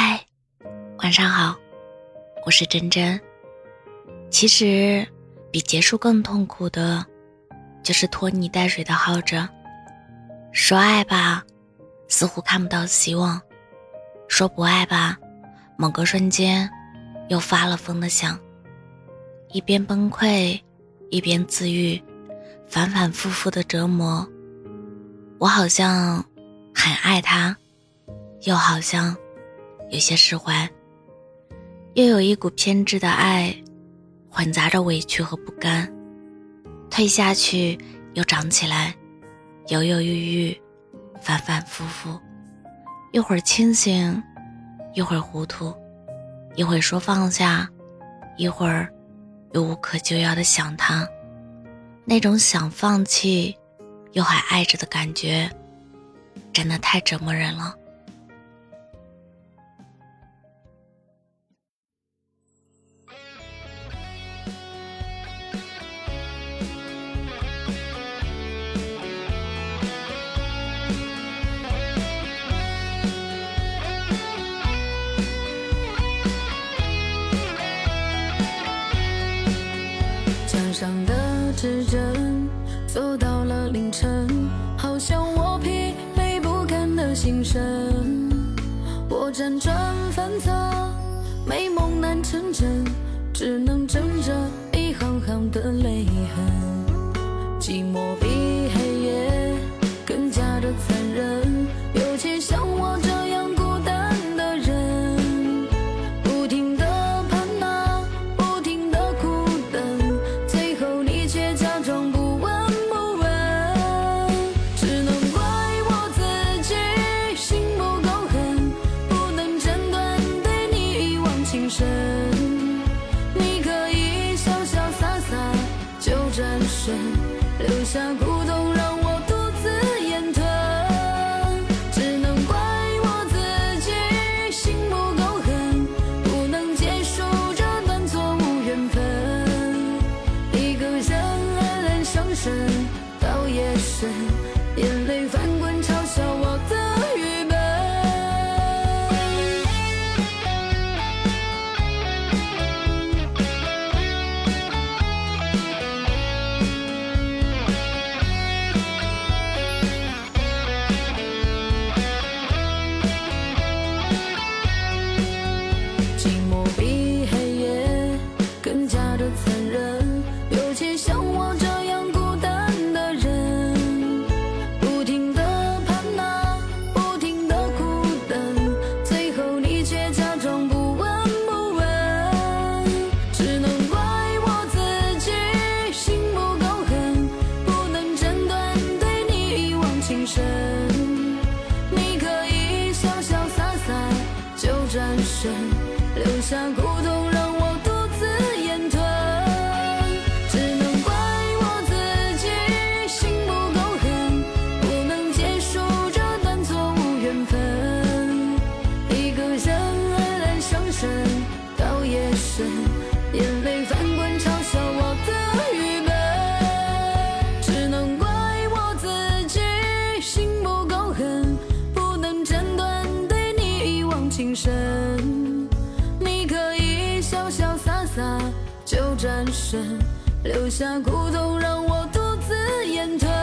嗨，晚上好，我是真真。其实，比结束更痛苦的，就是拖泥带水的耗着。说爱吧，似乎看不到希望；说不爱吧，某个瞬间又发了疯的想。一边崩溃，一边自愈，反反复复的折磨。我好像很爱他，又好像……有些释怀，又有一股偏执的爱，混杂着委屈和不甘，退下去又长起来，犹犹豫豫，反反复复，一会儿清醒，一会儿糊涂，一会儿说放下，一会儿又无可救药的想他，那种想放弃又还爱着的感觉，真的太折磨人了。时针，走到了凌晨，好像我疲惫不堪的心神。我辗转反侧，美梦难成真，只能睁着下情深，你可以潇潇洒洒就转身，留下苦痛让我独自咽吞。